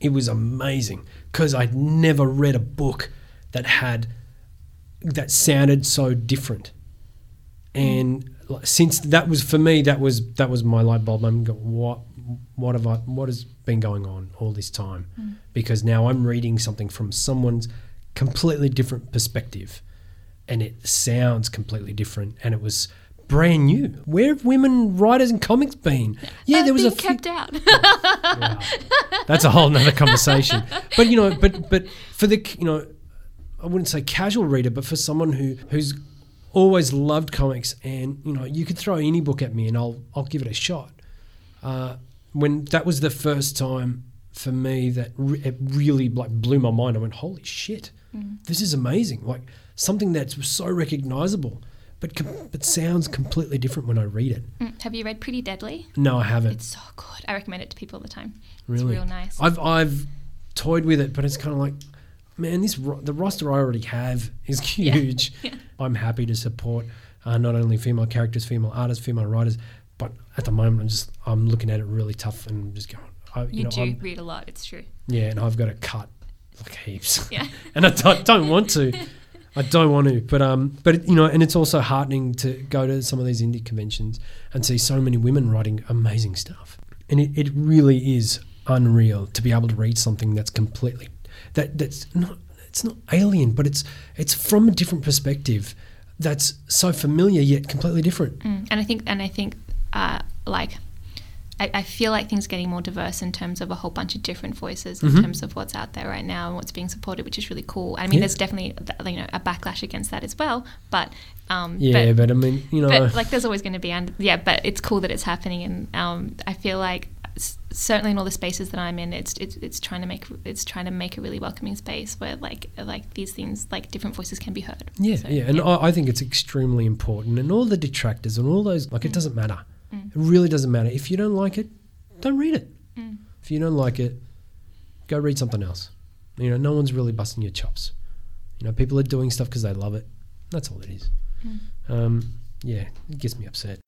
it was amazing because I'd never read a book that had that sounded so different. And like, since that was for me, that was that was my light bulb moment. Go, what what have I? What has been going on all this time? Because now I'm reading something from someone's completely different perspective, and it sounds completely different, and it was brand new. Where have women writers and comics been? Yeah, there was a been few, kept out. Wow. That's a whole nother conversation. But you know, but but for the you know, I wouldn't say casual reader, but for someone who who's always loved comics, and you know, you could throw any book at me, and I'll I'll give it a shot. Uh, when that was the first time for me that re- it really like blew my mind. I went, holy shit, this is amazing! Like something that's so recognizable, but com- but sounds completely different when I read it. Mm, Have you read Pretty Deadly? No, I haven't. It's so good. I recommend it to people all the time. really It's real nice. I've I've toyed with it, but it's kind of like, man, this ro- the roster I already have is huge. Yeah. I'm happy to support uh, not only female characters, female artists, female writers, but at the moment I'm just I'm looking at it really tough and just going. I, you, you know, do I'm, read a lot. It's true. yeah, and I've got to cut like heaps. Yeah. and I don't, don't want to. I don't want to, but um, but you know, and it's also heartening to go to some of these indie conventions and see so many women writing amazing stuff, and it, it really is unreal to be able to read something that's completely that that's not it's not alien, but it's it's from a different perspective that's so familiar yet completely different. Mm. And I think, and I think, uh, like, I, I feel like things are getting more diverse in terms of a whole bunch of different voices in terms of what's out there right now and what's being supported, which is really cool. I mean, Yeah. there's definitely you know a backlash against that as well, but um, Yeah, but, but, I mean, you know, but like there's always going to be and yeah but it's cool that it's happening and um, i feel like s- certainly in all the spaces that i'm in it's, it's it's trying to make it's trying to make a really welcoming space where like like these things like different voices can be heard Yeah, So, yeah, and I, I think it's extremely important. And all the detractors and all those, like, it doesn't matter. It really doesn't matter. If you don't like it, don't read it. Mm. If you don't like it, go read something else. You know, no one's really busting your chops. You know, people are doing stuff because they love it. That's all it is. Mm. Um, yeah, it gets me upset.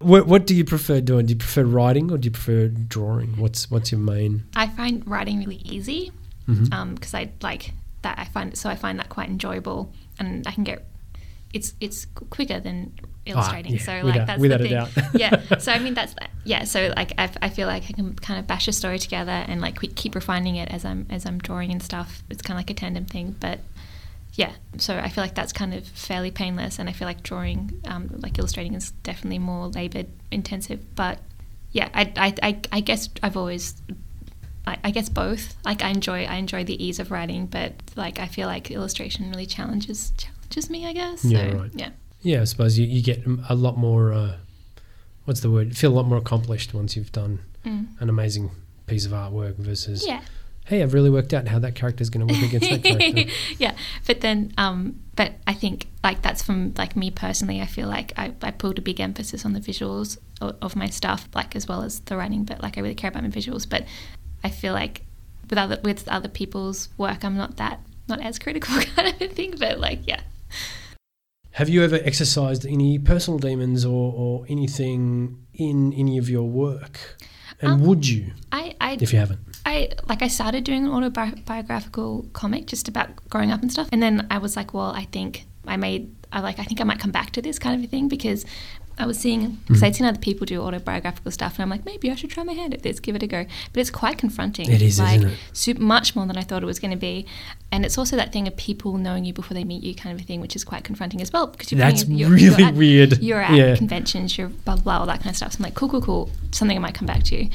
What, what do you prefer doing? Do you prefer writing or do you prefer drawing? What's what's your main? i find writing really easy mm-hmm. um, because i like that i find so i find that quite enjoyable and i can get it's it's quicker than illustrating. Ah, yeah, so without- like that's without the a thing. doubt. yeah so i mean that's yeah so like I, I feel like i can kind of bash a story together and like we keep refining it as i'm as i'm drawing and stuff. It's kind of like a tandem thing but yeah so i feel like that's kind of fairly painless and i feel like drawing um, like illustrating is definitely more labor intensive but yeah I, I, I, I guess i've always I, I guess both. Like i enjoy i enjoy the ease of writing but like i feel like illustration really challenges challenges me i guess Yeah, so right. yeah Yeah, I suppose you, you get a lot more. Uh, what's the word? Feel a lot more accomplished once you've done Mm. an amazing piece of artwork versus. yeah Hey, I've really worked out how that character is going to work against that character. yeah but then um but i think like that's from like me personally i feel like i, I pulled a big emphasis on the visuals of, of my stuff like as well as the writing but like i really care about my visuals but i feel like with other with other people's work i'm not that not as critical kind of a thing but like yeah Have you ever exercised any personal demons or, or anything in any of your work? And Um, would you, i i if you haven't? I like I started doing an autobiographical comic just about growing up and stuff, and then I was like, well, I think I made I like I think I might come back to this kind of a thing because I was seeing because I'd mm-hmm. seen other people do autobiographical stuff, and I'm like, maybe I should try my hand at this, give it a go. But it's quite confronting. It is, like isn't it? super, much more than I thought it was going to be, and it's also that thing of people knowing you before they meet you, kind of a thing, which is quite confronting as well. Because you're That's you're, really you're at, weird. You're at Yeah. conventions, you're blah blah all that kind of stuff. So I'm like, cool, cool, cool. Something I might come back to. You.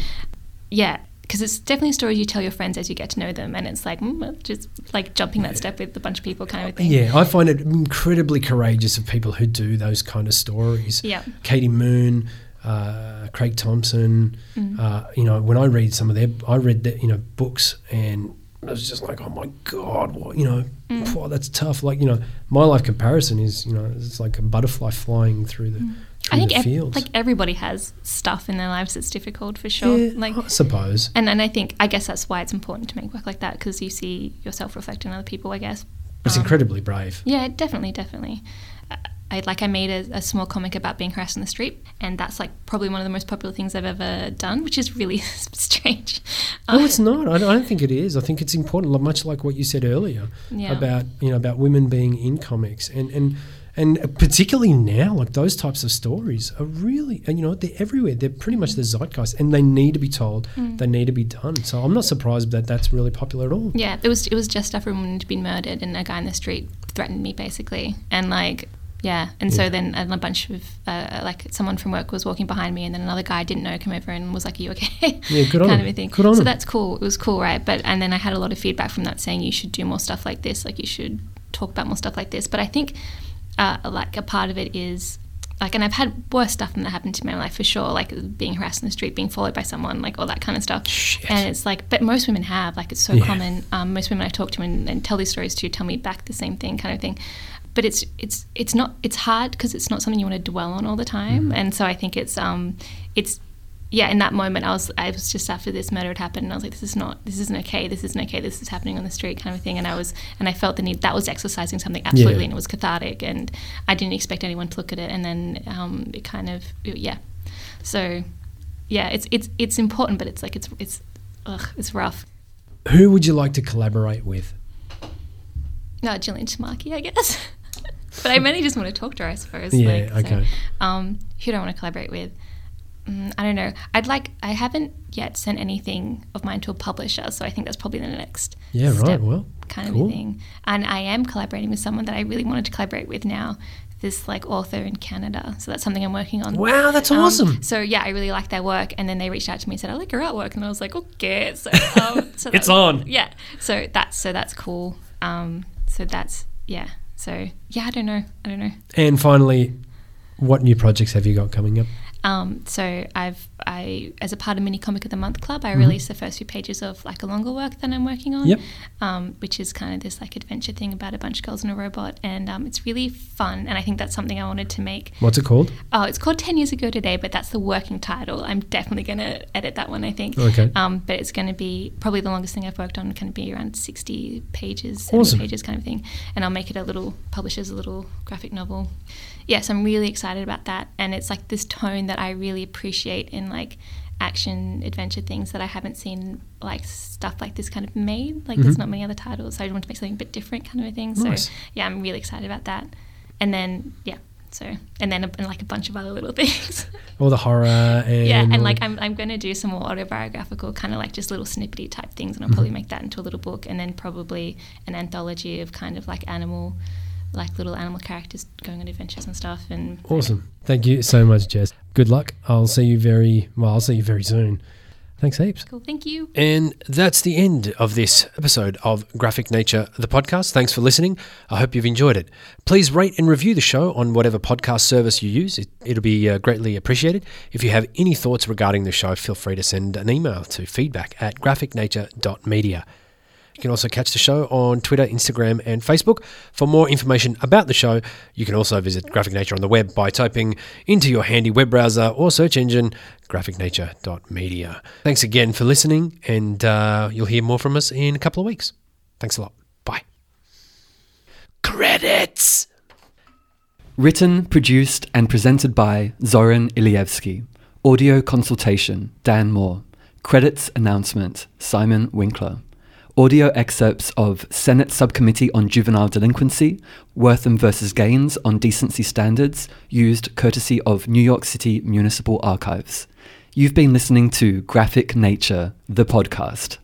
Yeah, because it's definitely stories you tell your friends as you get to know them, and it's like mm, just like jumping that step with a bunch of people, kind of thing. Yeah, I find it incredibly courageous of people who do those kind of stories. Yeah. Katie Moon, uh, Craig Thompson. Mm. Uh, you know, when I read some of their, I read the, you know books, and I was just like, oh my god, what you know, Mm. wow, that's tough. Like you know, my life comparison is you know, it's like a butterfly flying through the Mm. I think ev- like everybody has stuff in their lives that's difficult for sure. yeah, Like, I suppose. and and I think I guess that's why it's important to make work like that because you see yourself reflect in other people. I guess. It's Um, incredibly brave. Yeah, definitely, definitely. I- I like I made a, a small comic about being harassed on the street, and that's like probably one of the most popular things I've ever done, which is really strange. No, Um, it's not. I don't, I don't think it is. I think it's important, much like what you said earlier Yeah. about you know about women being in comics, and and and particularly now, like those types of stories are really, and you know, they're everywhere. They're pretty much the zeitgeist, and they need to be told. They need to be done. So I'm not surprised that that's really popular at all. Yeah, it was it was just after a woman had been murdered, and a guy in the street threatened me basically, and like. Yeah, and so then a bunch of uh, like someone from work was walking behind me, and then another guy I didn't know came over and was like, "Are you okay?" Yeah, good on kind him. of a thing. Good on so him. that's cool. It was cool, right? But and then I had a lot of feedback from that saying you should do more stuff like this, like you should talk about more stuff like this. But I think uh, like a part of it is like, and I've had worse stuff than that happened to me in my life for sure, like being harassed in the street, being followed by someone, like all that kind of stuff. Shit. And it's like, but most women have, like, it's so Yeah. common. Um, most women I talk to and, and tell these stories to tell me back the same thing, kind of thing. but it's it's it's not it's hard because it's not something you want to dwell on all the time, and so I think it's um it's yeah, in that moment, I was I was just after this murder had happened, and I was like, this is not, this isn't okay, this isn't okay, this is happening on the street, kind of thing. And I was, and I felt the need that was exercising something absolutely, Yeah. and it was cathartic, and I didn't expect anyone to look at it, and then um, it kind of, yeah. So, yeah, it's it's it's important, but it's like it's it's, ugh, it's rough. Who would you like to collaborate with? No, Jillian Tamaki, I guess. but I mainly just want to talk to her, I suppose. Yeah, like, so, okay. um, who do I want to collaborate with? Mm, I don't know. I'd like. I haven't yet sent anything of mine to a publisher, so I think that's probably the next. Yeah, right. Well, kind cool. of thing. And I am collaborating with someone that I really wanted to collaborate with now. This like author in Canada, so that's something I'm working on. Wow, that's Um, awesome. So yeah, I really like their work, and then they reached out to me and said, "I like your artwork," and I was like, "Okay." So, um, so It's was- on. Yeah. So that's so that's cool. Um, so that's yeah. So yeah, I don't know. I don't know. And finally, what new projects have you got coming up? Um, so I've I as a part of Mini Comic of the Month Club, I Mhm. released the first few pages of like a longer work that I'm working on. Yep. Um, which is kind of this like adventure thing about a bunch of girls and a robot, and um, it's really fun. And I think that's something I wanted to make. What's it called? Oh, it's called Ten Years Ago Today, but that's the working title. I'm definitely going to edit that one. I think. Okay. Um, but it's going to be probably the longest thing I've worked on. Going to be around 60 pages, 70 Awesome. pages, kind of thing. And I'll make it a little published as a little graphic novel. Yes, I'm really excited about that. And it's like this tone that I really appreciate in like action adventure things that I haven't seen like stuff like this kind of made. Like there's Mhm. not many other titles, so I want to make something a bit different, kind of a thing. So yeah, I'm really excited about that. And then yeah, so and then a, and like a bunch of other little things. All the horror and yeah, and like I'm, I'm going to do some more autobiographical kind of like just little snippety type things, and I'll Mm-hmm. probably make that into a little book, and then probably an anthology of kind of like animal, like little animal characters going on adventures and stuff. And Awesome. Thank you so much, Jess. Good luck. I'll see you very well. I'll see you very soon. Thanks heaps. cool, thank you. And that's the end of this episode of Graphic Nature, the podcast. Thanks for listening. I hope you've enjoyed it. Please rate and review the show on whatever podcast service you use. It, it'll be uh, greatly appreciated. If you have any thoughts regarding the show, feel free to send an email to feedback at graphicnature.media. You can also catch the show on Twitter, Instagram, and Facebook. For more information about the show, you can also visit Graphic Nature on the web by typing into your handy web browser or search engine graphicnature.media. Thanks again for listening, and uh, you'll hear more from us in a couple of weeks. Thanks a lot. Bye. Credits! Written, produced, and presented by Zoran Ilievsky. Audio consultation, Dan Moore. Credits announcement, Simon Winkler. Audio excerpts of Senate Subcommittee on Juvenile Delinquency, Wertham versus Gaines on Decency Standards, used courtesy of New York City Municipal Archives. You've been listening to Graphic Nature, the podcast.